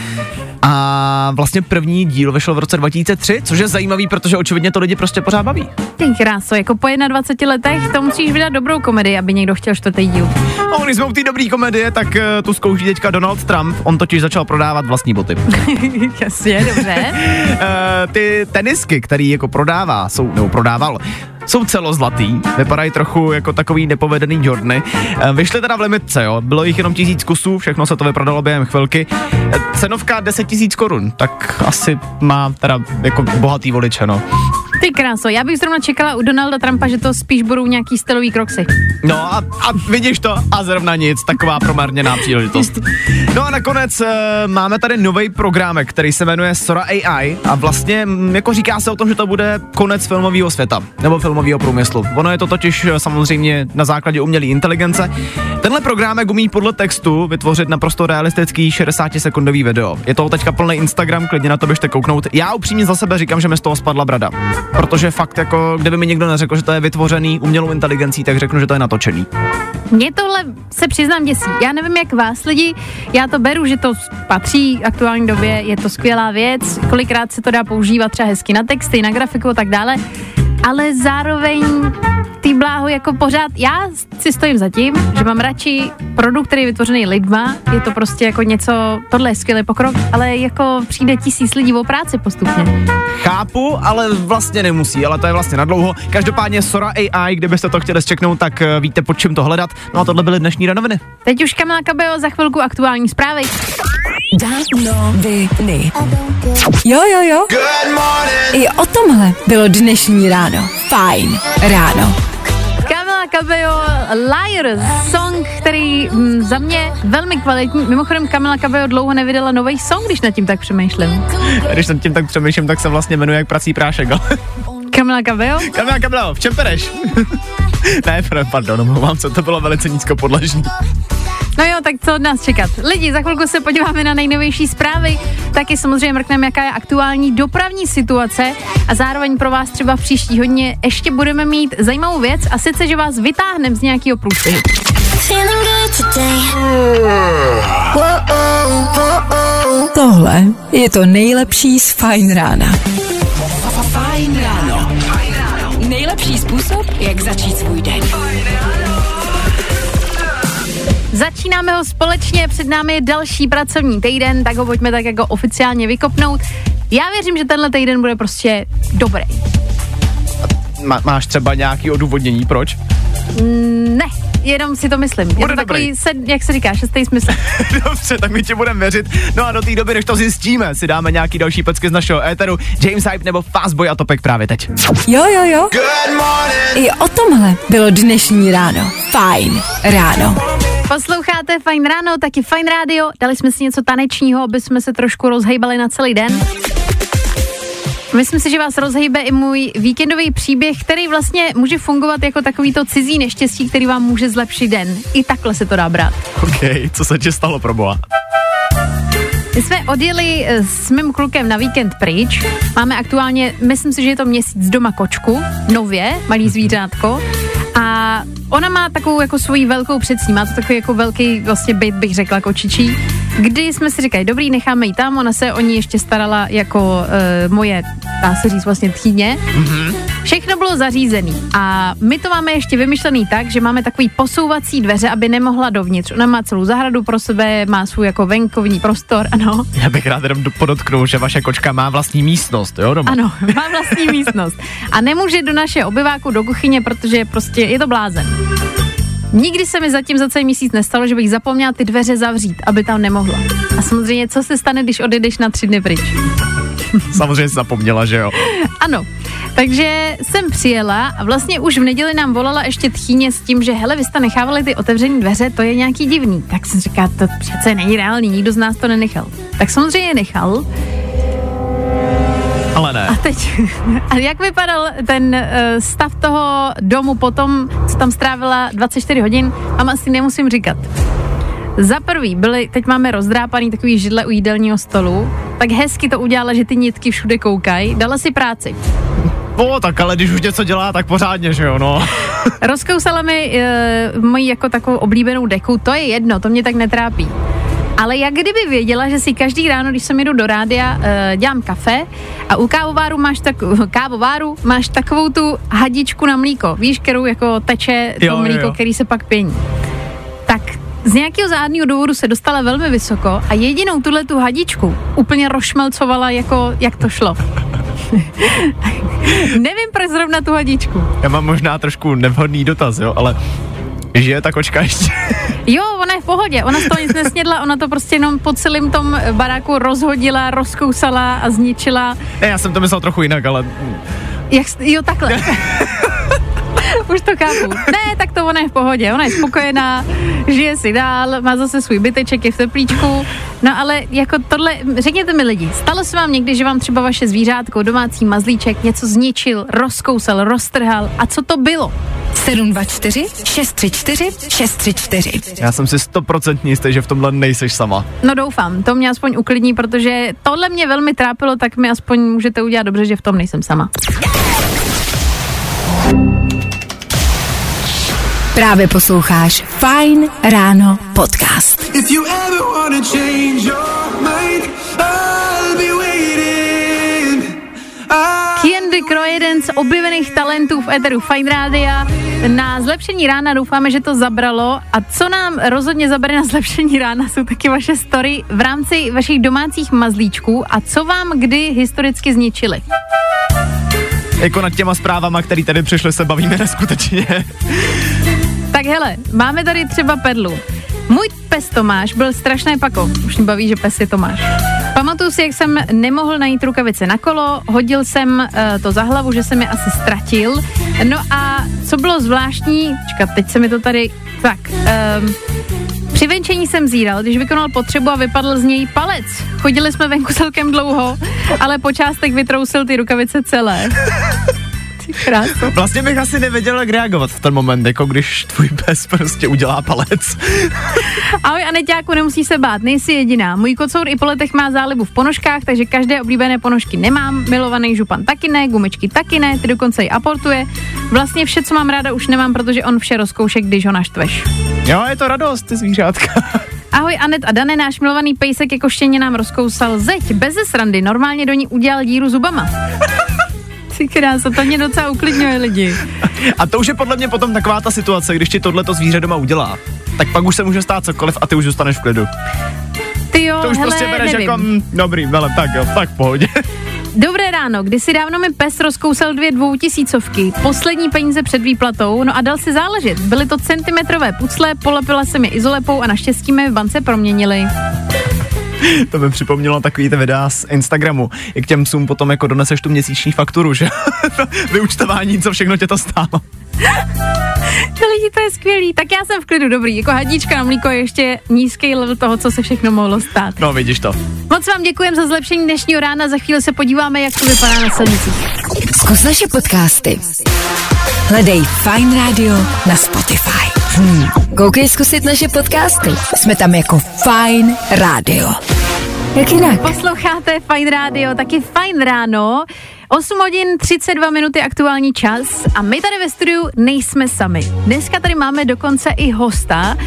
A vlastně první díl vyšel v roce 2003, což je zajímavý, protože očividně to lidi prostě pořád baví. Ty kráso, jako po 21 letech to musíš vydat dobrou komedii, aby někdo chtěl čtvrtý díl. A když jsme u té dobré komedie, tak uh, tu zkouší teďka Donald Trump. On totiž začal prodávat vlastní boty. Jasně, dobře. uh, ty tenisky, který jako prodává, jsou, nebo prodával, jsou celozlatý, vypadají trochu jako takový nepovedený Jordany. Uh, vyšly teda v limitce, jo, bylo jich jenom tisíc kusů, všechno se to vyprodalo během chvilky. Cenovka 10 tisíc korun, tak asi má teda jako bohatý voliče, no. Ty kráso, já bych zrovna čekala u Donalda Trumpa, že to spíš budou nějaký stylový kroksy. No a, a vidíš to, a zrovna nic, taková promarněná příležitost. No a nakonec uh, máme tady nový programek, který se jmenuje Sora AI a vlastně mm, jako říká se o tom, že to bude konec filmového světa, nebo filmového průmyslu. Ono je to totiž eh, samozřejmě na základě umělé inteligence. Tenhle programek umí podle textu vytvořit naprosto realistický 60-sekundový video. Je to teďka plný Instagram, klidně na to běžte kouknout. Já upřímně za sebe říkám, že mi z toho spadla brada. Protože fakt jako, kdyby mi někdo neřekl, že to je vytvořený umělou inteligencí, tak řeknu, že to je natočený. Mně tohle se přiznám děsí. Já nevím, jak vás lidi, já to beru, že to patří aktuální době, je to skvělá věc, kolikrát se to dá používat třeba hezky na texty, na grafiku a tak dále, ale zároveň ty bláho jako pořád, já si stojím za tím, že mám radši produkt, který je vytvořený lidma, je to prostě jako něco, tohle je skvělý pokrok, ale jako přijde tisíc lidí o práci postupně. Chápu, ale vlastně nemusí, ale to je vlastně nadlouho. Každopádně Sora AI, kdybyste to chtěli zčeknout, tak eh, víte, pod čím to hledat. No a tohle byly dnešní ranoviny. Teď už Kamila Kabeo, za chvilku aktuální zprávy. Danoviny. Jo, jo, jo. I o tomhle bylo dnešní ráno. Fajn ráno. Cabello, Liar, song, který mm, za mě velmi kvalitní. Mimochodem Kamila Cabello dlouho nevydala nový song, když nad tím tak přemýšlím. Když nad tím tak přemýšlím, tak se vlastně jmenuje jak prací prášek. ale- Kamila Cabello? Kamila Kamila, v čem pereš? ne, pardon, omlouvám se, to bylo velice nízkopodlažní. No jo, tak co od nás čekat? Lidi, za chvilku se podíváme na nejnovější zprávy, taky samozřejmě mrkneme, jaká je aktuální dopravní situace a zároveň pro vás třeba v příští hodně ještě budeme mít zajímavou věc a sice, že vás vytáhneme z nějakého průšvihu. Tohle je to nejlepší z Fajn rána. Fajn ráno. Nejlepší způsob, jak začít svůj den. Začínáme ho společně, před námi je další pracovní týden, tak ho pojďme tak jako oficiálně vykopnout. Já věřím, že tenhle týden bude prostě dobrý. Má, máš třeba nějaký odůvodnění, proč? Mm, Ne, jenom si to myslím. Je Bude to takový, se, jak se říká, šestý smysl. Dobře, tak my tě budeme věřit. No a do té doby, než to zjistíme, si dáme nějaký další pecky z našeho éteru. James Hype nebo Fastboy a Topek právě teď. Jo, jo, jo. I o tomhle bylo dnešní ráno. Fajn ráno. Posloucháte Fajn ráno, taky Fajn rádio. Dali jsme si něco tanečního, aby jsme se trošku rozhejbali na celý den. Myslím si, že vás rozhejbe i můj víkendový příběh, který vlastně může fungovat jako takovýto cizí neštěstí, který vám může zlepšit den. I takhle se to dá brát. OK, co se ti stalo pro boha? My jsme odjeli eh, s mým klukem na víkend pryč. Máme aktuálně, myslím si, že je to měsíc doma kočku, nově, malý zvířátko. A ona má takovou jako svoji velkou předsní, má to takový jako velký vlastně byt, bych řekla, kočičí. Kdy jsme si říkali, dobrý, necháme ji tam, ona se o ní ještě starala jako uh, moje, dá se říct vlastně tchýně. Všechno bylo zařízený a my to máme ještě vymyšlený tak, že máme takový posouvací dveře, aby nemohla dovnitř. Ona má celou zahradu pro sebe, má svůj jako venkovní prostor, ano. Já bych rád jenom do- podotknul, že vaše kočka má vlastní místnost, jo, doma? Ano, má vlastní místnost. A nemůže do naše obyváku, do kuchyně, protože prostě je to blázen. Nikdy se mi zatím za celý měsíc nestalo, že bych zapomněla ty dveře zavřít, aby tam nemohla. A samozřejmě, co se stane, když odejdeš na tři dny pryč? Samozřejmě zapomněla, že jo. Ano, takže jsem přijela a vlastně už v neděli nám volala ještě tchýně s tím, že hele, vy jste nechávali ty otevřené dveře, to je nějaký divný. Tak jsem říká, to přece není reálný, nikdo z nás to nenechal. Tak samozřejmě nechal. Ale ne. A teď, a jak vypadal ten uh, stav toho domu potom, co tam strávila 24 hodin, vám asi nemusím říkat. Za prvý byly, teď máme rozdrápaný takový židle u jídelního stolu, tak hezky to udělala, že ty nitky všude koukají, dala si práci. O, tak ale když už něco dělá, tak pořádně, že jo, no. Rozkousala mi uh, moji jako takovou oblíbenou deku, to je jedno, to mě tak netrápí. Ale jak kdyby věděla, že si každý ráno, když jsem jdu do rádia, uh, dělám kafe a u kávováru máš, tak, kávováru máš takovou tu hadičku na mlíko, víš, kterou jako teče to Jo, jo, mlíko, jo. který se pak pění. Tak z nějakého zádného důvodu se dostala velmi vysoko a jedinou tuhle tu hadičku úplně rošmelcovala, jako jak to šlo. Nevím proč zrovna tu hadičku. Já mám možná trošku nevhodný dotaz, jo, ale žije ta kočka ještě? Jo, ona je v pohodě, ona z toho nic nesnědla, ona to prostě jenom po celém tom baráku rozhodila, rozkousala a zničila. ne, já jsem to myslel trochu jinak, ale Jak, jo, takhle. Už to chápu. Ne, tak to ona je v pohodě, ona je spokojená, žije si dál, má zase svůj byteček, je v teplíčku. No ale jako tohle, řekněte mi lidi, stalo se vám někdy, že vám třeba vaše zvířátko, domácí mazlíček něco zničil, rozkousal, roztrhal a co to bylo? 724 634 634. já jsem si stoprocentně jistý, že v tomhle nejseš sama. No doufám, to mě aspoň uklidní, protože tohle mě velmi trápilo, tak mi aspoň můžete udělat dobře, že v tom nejsem sama. Právě posloucháš Fajn ráno podcast. If you ever wanna change your mind, I'll be waiting. I'll Kiendy Kro, jeden z objevených talentů v Eteru Fine Rádia. Na zlepšení rána doufáme, že to zabralo. A co nám rozhodně zabere na zlepšení rána, jsou taky vaše story v rámci vašich domácích mazlíčků a co vám kdy historicky zničili. Jako nad těma zprávama, které tady přišly, se bavíme neskutečně. Tak hele, máme tady třeba pedlu. Můj pes Tomáš byl strašné pako. Už mě baví, že pes je Tomáš. Pamatuju si, jak jsem nemohl najít rukavice na kolo, hodil jsem uh, to za hlavu, že jsem je asi ztratil. No a co bylo zvláštní, čekat, teď se mi to tady, tak, um, při venčení jsem zíral, když vykonal potřebu a vypadl z něj palec. Chodili jsme venku celkem dlouho, ale po částech vytrousil ty rukavice celé. Ty kráso. Vlastně bych asi nevěděl, jak reagovat v ten moment, jako když tvůj pes prostě udělá palec. Ahoj Aneťáku, nemusí se bát, nejsi jediná. Můj kocour i po letech má zálibu v ponožkách, takže každé oblíbené ponožky nemám. Milovaný župan taky ne, gumičky taky ne, ty dokonce i aportuje. Vlastně vše, co mám ráda, už nemám, protože on vše rozkouše, když ho naštveš. Jo, je to radost, ty zvířátka. Ahoj Anet a Dane, náš milovaný pejsek jako štěně nám rozkousal zeď, bez srandy, normálně do ní udělal díru zubama. Ty krása, to mě docela uklidňuje lidi. A to už je podle mě potom taková ta situace, když ti tohle to zvíře doma udělá. Tak pak už se může stát cokoliv a ty už zůstaneš v klidu. Ty jo, To už hele, prostě bereš nevím. jako, mm, dobrý, vele, tak jo, tak pohodě. Dobré ráno, kdysi dávno mi pes rozkousal dvě dvoutisícovky, poslední peníze před výplatou, no a dal si záležet. Byly to centimetrové pucle, polepila se mi izolepou a naštěstí mi v bance proměnili. to mi připomnělo takový ty videa z Instagramu, jak těm psům potom jako doneseš tu měsíční fakturu, že? Vyučtování, co všechno tě to stálo. Ty lidi, to je skvělý. Tak já jsem v klidu, dobrý. Jako hadička na mlíko je ještě nízký level toho, co se všechno mohlo stát. No, vidíš to. Moc vám děkujem za zlepšení dnešního rána. Za chvíli se podíváme, jak to vypadá na silnicích. Zkus naše podcasty. Hledej Fine Radio na Spotify. Hmm. Koukej zkusit naše podcasty. Jsme tam jako Fine Radio. Jak jinak? Posloucháte Fine Radio, taky Fine ráno. 8 hodin 32 minuty aktuální čas a my tady ve studiu nejsme sami. Dneska tady máme dokonce i hosta.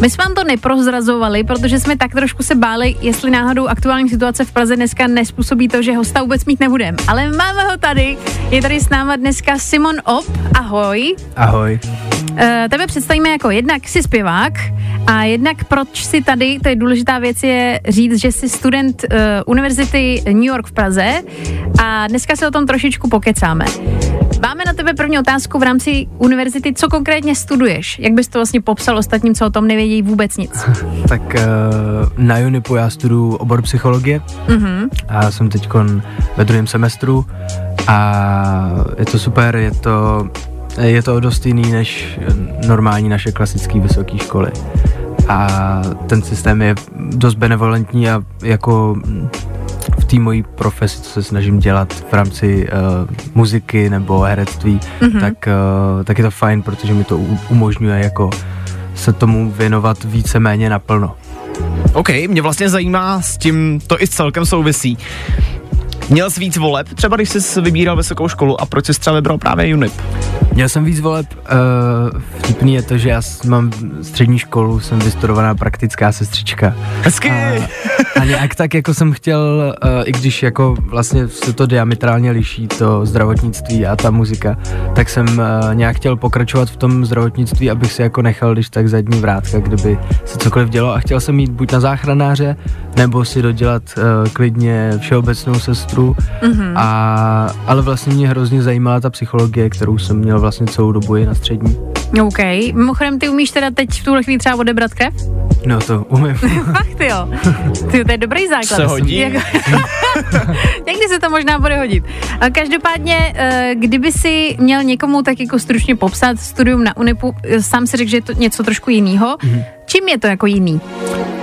My jsme vám to neprozrazovali, protože jsme tak trošku se báli, jestli náhodou aktuální situace v Praze dneska nespůsobí to, že hosta vůbec mít nebudeme. Ale máme ho tady. Je tady s náma dneska Simon Op. Ahoj. Ahoj. Uh, tebe představíme jako jednak jsi zpěvák a jednak proč jsi tady, to je důležitá věc je říct, že jsi student uh, Univerzity New York v Praze a dneska se o tom trošičku pokecáme. Máme na tebe první otázku v rámci univerzity, co konkrétně studuješ? Jak bys to vlastně popsal ostatním, co o tom nevědí vůbec nic? Tak uh, na Unipu já studuju obor psychologie Mhm. a jsem teď ve druhém semestru a je to super, je to, je to dost jiný než normální naše klasické vysoké školy. A ten systém je dost benevolentní a jako v té mojí profesi, co se snažím dělat v rámci uh, muziky nebo herectví, Mhm. mm-hmm. tak, uh, tak je to fajn, protože mi to umožňuje jako se tomu věnovat víceméně naplno. OK, mě vlastně zajímá, s tím to i celkem souvisí. Měl jsi víc voleb, třeba když jsi vybíral vysokou školu a proč jsi třeba vybral právě UNIP? Měl jsem víc voleb, uh, vtipný je to, že já mám střední školu, jsem vystudovaná praktická sestřička. Hezky! A, a nějak tak jako jsem chtěl, uh, i když jako vlastně se to diametrálně liší, to zdravotnictví a ta muzika, tak jsem uh, nějak chtěl pokračovat v tom zdravotnictví, abych si jako nechal, když tak zadní vrátka, kdyby se cokoliv dělo a chtěl jsem jít buď na záchranáře, nebo si dodělat uh, klidně všeobecnou sestru, Mhm. a, ale vlastně mě hrozně zajímala ta psychologie, kterou jsem měl vlastně celou dobu i na střední. OK. Mimochodem, ty umíš teda teď v tuhle chvíli třeba odebrat krev? No to umím. Fakt jo. Ty, to je dobrý základ. Se hodí. Jako, někdy se to možná bude hodit. A Každopádně, eh, kdyby si měl někomu tak jako stručně popsat studium na Unipu, eh, sám si řekl, že je to něco trošku jiného. Mhm. Čím je to jako jiný?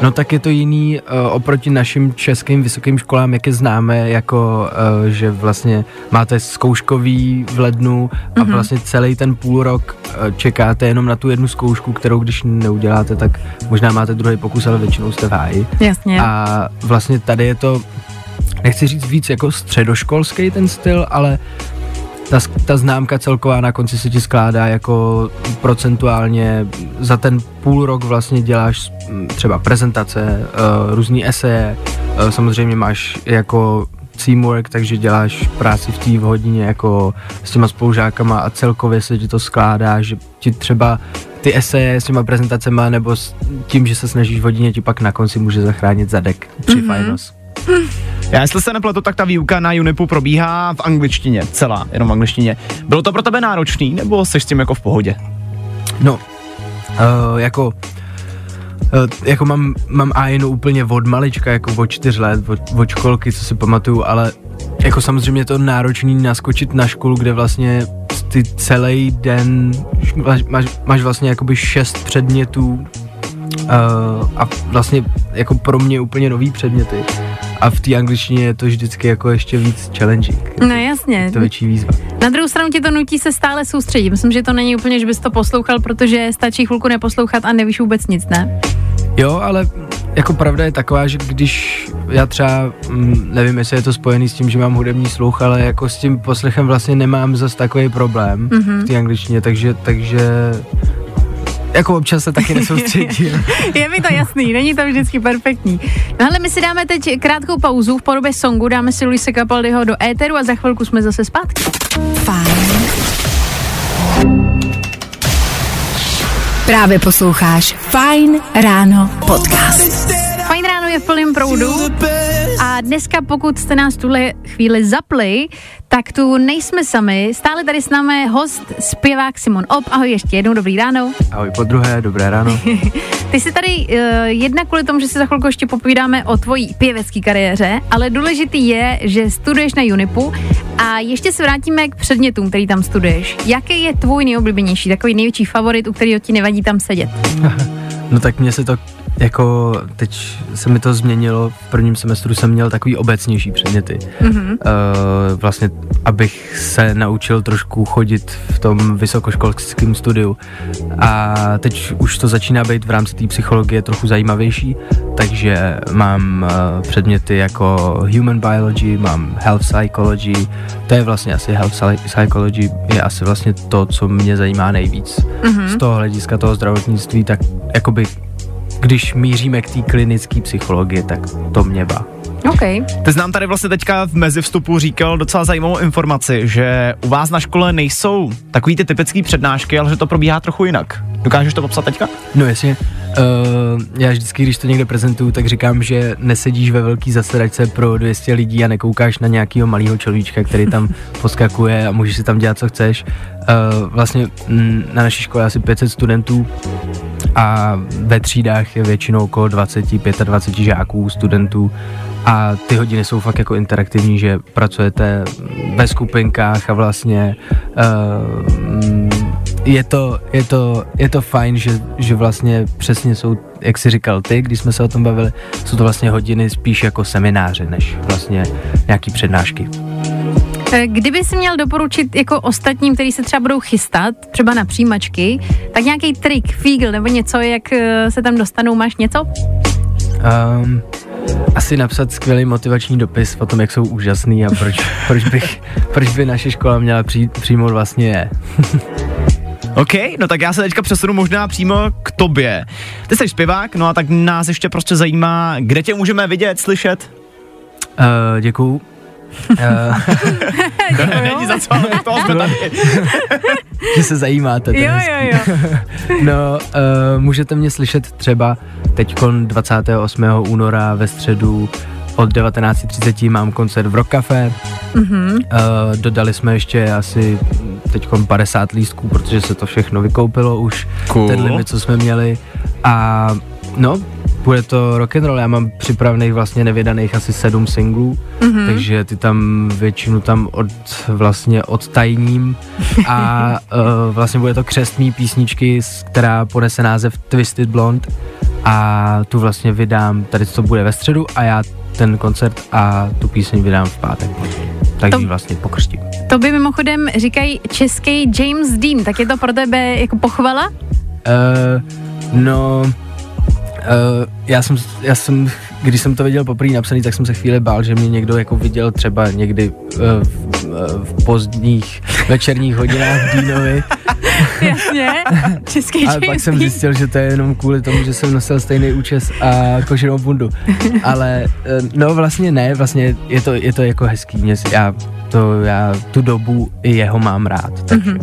No tak je to jiný uh, oproti našim českým vysokým školám, jak je známe, jako uh, že vlastně máte zkouškový v lednu a Mhm. vlastně celý ten půl rok uh, čekáte jenom na tu jednu zkoušku, kterou když neuděláte, tak možná máte druhý pokus, ale většinou jste v háji. Jasně. A vlastně tady je to, nechci říct víc jako středoškolský ten styl, ale ta, ta známka celková na konci se ti skládá jako procentuálně za ten půl rok vlastně děláš mm, třeba prezentace, uh, různý eseje, uh, samozřejmě máš jako teamwork, takže děláš práci v té hodině jako s těma spolužákama a celkově se ti to skládá, že ti třeba ty eseje s těma prezentacema nebo s tím, že se snažíš v hodině, ti pak na konci může zachránit zadek při Mhm. mm-hmm. fajnost. Já jestli se nepletu, tak ta výuka na Unipu probíhá v angličtině, celá, jenom v angličtině. Bylo to pro tebe náročný, nebo jsi s tím jako v pohodě? No, uh, jako Uh, jako mám, mám Ainu úplně od malička, jako od čtyř let, od, od školky, co si pamatuju, ale jako samozřejmě to náročný naskočit na školu, kde vlastně ty celý den máš, máš, máš vlastně jakoby šest předmětů uh, a vlastně jako pro mě úplně nový předměty. A v té angličtině je to vždycky jako ještě víc challenging. No jasně. Je to větší výzva. Na druhou stranu tě to nutí se stále soustředit. Myslím, že to není úplně, že bys to poslouchal, protože stačí chvilku neposlouchat a nevíš vůbec nic, ne? Jo, ale jako pravda je taková, že když já třeba, mm, nevím, jestli je to spojený s tím, že mám hudební sluch, ale jako s tím poslechem vlastně nemám zas takový problém Mhm. mm-hmm. v té angličtině, takže, takže jako občas se taky nesoustředím. Je mi to jasný, není to vždycky perfektní. No ale my si dáme teď krátkou pauzu v podobě songu, dáme si Luise Capaldiho do éteru a za chvilku jsme zase zpátky. Fajn. Právě posloucháš Fajn ráno podcast. Fajn ráno je v plném proudu a dneska, pokud jste nás tuhle chvíli zapli, tak tu nejsme sami. Stále tady s námi host, zpěvák Simon Ob. Ahoj ještě jednou, dobrý ráno. Ahoj po druhé, dobré ráno. Ty jsi tady uh, jedna kvůli tomu, že si za chvilku ještě popovídáme o tvojí pěvecké kariéře, ale důležitý je, že studuješ na Unipu a ještě se vrátíme k předmětům, který tam studuješ. Jaký je tvůj nejoblíbenější, takový největší favorit, u kterého ti nevadí tam sedět? No tak mně se to jako teď se mi to změnilo, v prvním semestru jsem měl takový obecnější předměty. Mhm. Uh, vlastně, abych se naučil trošku chodit v tom vysokoškolském studiu. A teď už to začíná být v rámci té psychologie trochu zajímavější, takže mám uh, předměty jako human biology, mám health psychology, to je vlastně asi health psy- psychology, je asi vlastně to, co mě zajímá nejvíc. Mhm. Z toho hlediska toho zdravotnictví, tak jakoby když míříme k té klinické psychologii, tak to mě bá. OK. Ty jsi nám tady vlastně teďka v mezivstupu říkal docela zajímavou informaci, že u vás na škole nejsou takový ty typické přednášky, ale že to probíhá trochu jinak. Dokážeš to popsat teďka? No jasně, uh, já vždycky, když to někde prezentuju, tak říkám, že nesedíš ve velký zasedačce pro 200 lidí a nekoukáš na nějakého malého človíčka, který tam poskakuje a můžeš si tam dělat, co chceš. Uh, vlastně mm, na naší škole je asi 500 studentů a ve třídách je většinou okolo 20, 25 žáků, studentů a ty hodiny jsou fakt jako interaktivní, že pracujete ve skupinkách a vlastně uh, je to, je to, je to fajn, že, že vlastně přesně jsou, jak jsi říkal ty, když jsme se o tom bavili, jsou to vlastně hodiny spíš jako semináře, než vlastně nějaký přednášky. Eh, Kdyby si měl doporučit jako ostatním, kteří se třeba budou chystat, třeba na přijímačky, tak nějaký trik, fígl nebo něco, jak eh, se tam dostanou, máš něco? Um, asi napsat skvělý motivační dopis o tom, jak jsou úžasný a proč, proč, bych, proč by naše škola měla přijít, přijmout vlastně je. OK, no tak já se teďka přesunu možná přímo k tobě. Ty jsi zpěvák, no a tak nás ještě prostě zajímá, kde tě můžeme vidět, slyšet? Uh, děkuju. Ne, není za co, ale toho jsme tady. že se zajímáte. to je Jo, jo, jo. No, uh, můžete mě slyšet třeba teď 28. února ve středu od 19.30 mám koncert v Rock Cafe. Mhm. Uh, dodali jsme ještě asi teď 50 lístků, protože se to všechno vykoupilo už, Cool. ten limit, co jsme měli. A no, bude to rock and roll, já mám připravených vlastně nevydaných asi sedm singlů, Mhm. takže ty tam většinu tam od vlastně odtajním a uh, vlastně bude to křestní písničky, která ponese název Twisted Blonde a tu vlastně vydám, tady to bude ve středu a já ten koncert a tu píseň vydám v pátek. Takže To- vlastně pokřtím. To by mimochodem říkají český James Dean, tak je to pro tebe jako pochvala? Uh, no, uh, já jsem, já jsem, když jsem to viděl poprvé napsaný, tak jsem se chvíli bál, že mě někdo jako viděl třeba někdy uh, v, uh, v pozdních večerních hodinách v Dínovi, Jasně, český ale pak jsem zjistil, že to je jenom kvůli tomu, že jsem nosil stejný účes a koženou bundu. Ale uh, no vlastně ne, vlastně je to, je to jako hezký, mě, si- já, to, já tu dobu i jeho mám rád, takže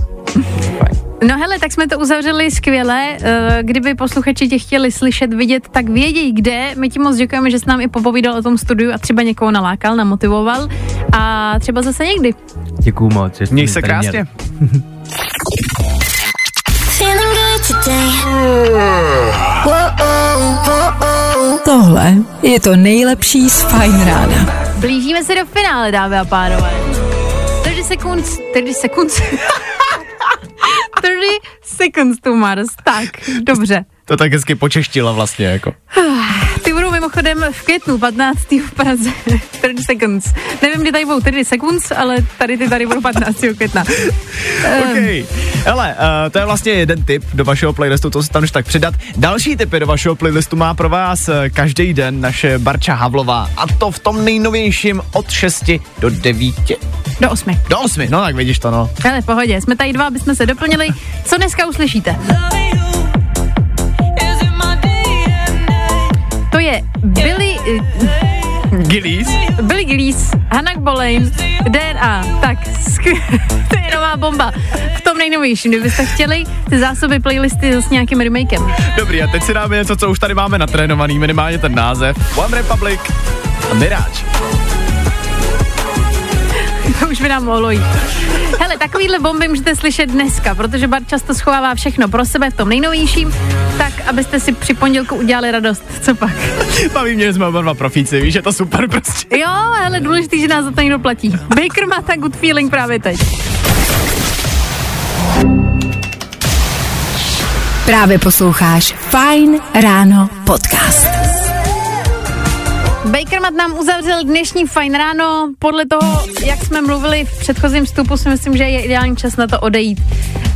fajn. No hele, tak jsme to uzavřeli skvěle. Eh, Kdyby posluchači tě chtěli slyšet, vidět, tak vědějí kde. My ti moc děkujeme, že jsi nám i popovídal o tom studiu a třeba někoho nalákal, namotivoval. A třeba zase někdy. Děkuju moc. Měj mě se krásně. Tohle je to nejlepší z Fajn rána. Blížíme se do finále, dámy a pánové. 30 sekund, 30 sekund. 30 seconds to Mars. Tak, dobře. To tak hezky počeštila vlastně, jako. Mimochodem v květnu 15. v Praze. 30 seconds. Nevím, kdy tady budou 30 seconds, ale tady ty tady budou 15. května. OK. Hele, uh, to je vlastně jeden tip do vašeho playlistu, to se tam tak přidat. Další typy do vašeho playlistu má pro vás eh, každý den naše Barča Havlová. A to v tom nejnovějším od 6 do 9. Do 8. Do 8, no tak vidíš to, no. Hele, pohodě, jsme tady dva, aby jsme se doplnili. Co dneska uslyšíte? To je Billy... Gillies. Billy Gillies, Hannah Boleyn, DNA. Tak, to je nová bomba. V tom nejnovějším, kdybyste chtěli ty zásoby playlisty s nějakým remakem. Dobrý, a teď si dáme něco, co už tady máme natrénovaný, minimálně ten název. One Republic a Mirage. By nám mohlo jít. Hele, takovýhle bomby můžete slyšet dneska, protože Bar často schovává všechno pro sebe v tom nejnovějším, tak abyste si při pondělku udělali radost. Co pak? Baví mě, že jsme oba dva profíci, víš, je to super prostě. Jo, ale důležitý, že nás za to někdo platí. Baker má tak good feeling právě teď. Právě posloucháš Fine Ráno podcast. Bakermat nám uzavřel dnešní fajn ráno. Podle toho, jak jsme mluvili v předchozím vstupu, si myslím, že je ideální čas na to odejít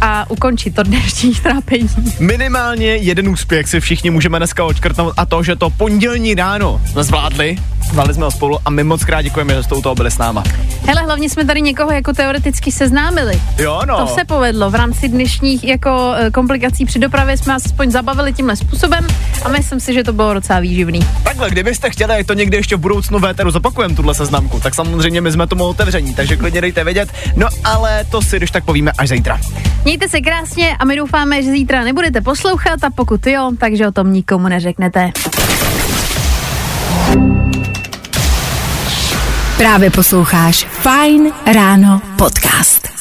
a ukončit to dnešní trápení. Minimálně jeden úspěch si všichni můžeme dneska odškrtnout a to, že to pondělní ráno jsme zvládli, zvládli jsme ho spolu a my moc krát děkujeme, že jste u toho byli s náma. Hele, hlavně jsme tady někoho jako teoreticky seznámili. Jo, no. To se povedlo. V rámci dnešních jako eh, komplikací při dopravě jsme aspoň zabavili tímhle způsobem a myslím si, že to bylo docela výživný. Takhle, kdybyste chtěli, to někdy ještě v budoucnu véteru zopakujeme tuhle seznamku, tak samozřejmě my jsme tomu otevření, takže klidně dejte vědět. No ale to si když tak povíme až zítra. Mějte se krásně a my doufáme, že zítra nebudete poslouchat a pokud jo, takže o tom nikomu neřeknete. Právě posloucháš Fine Ráno podcast.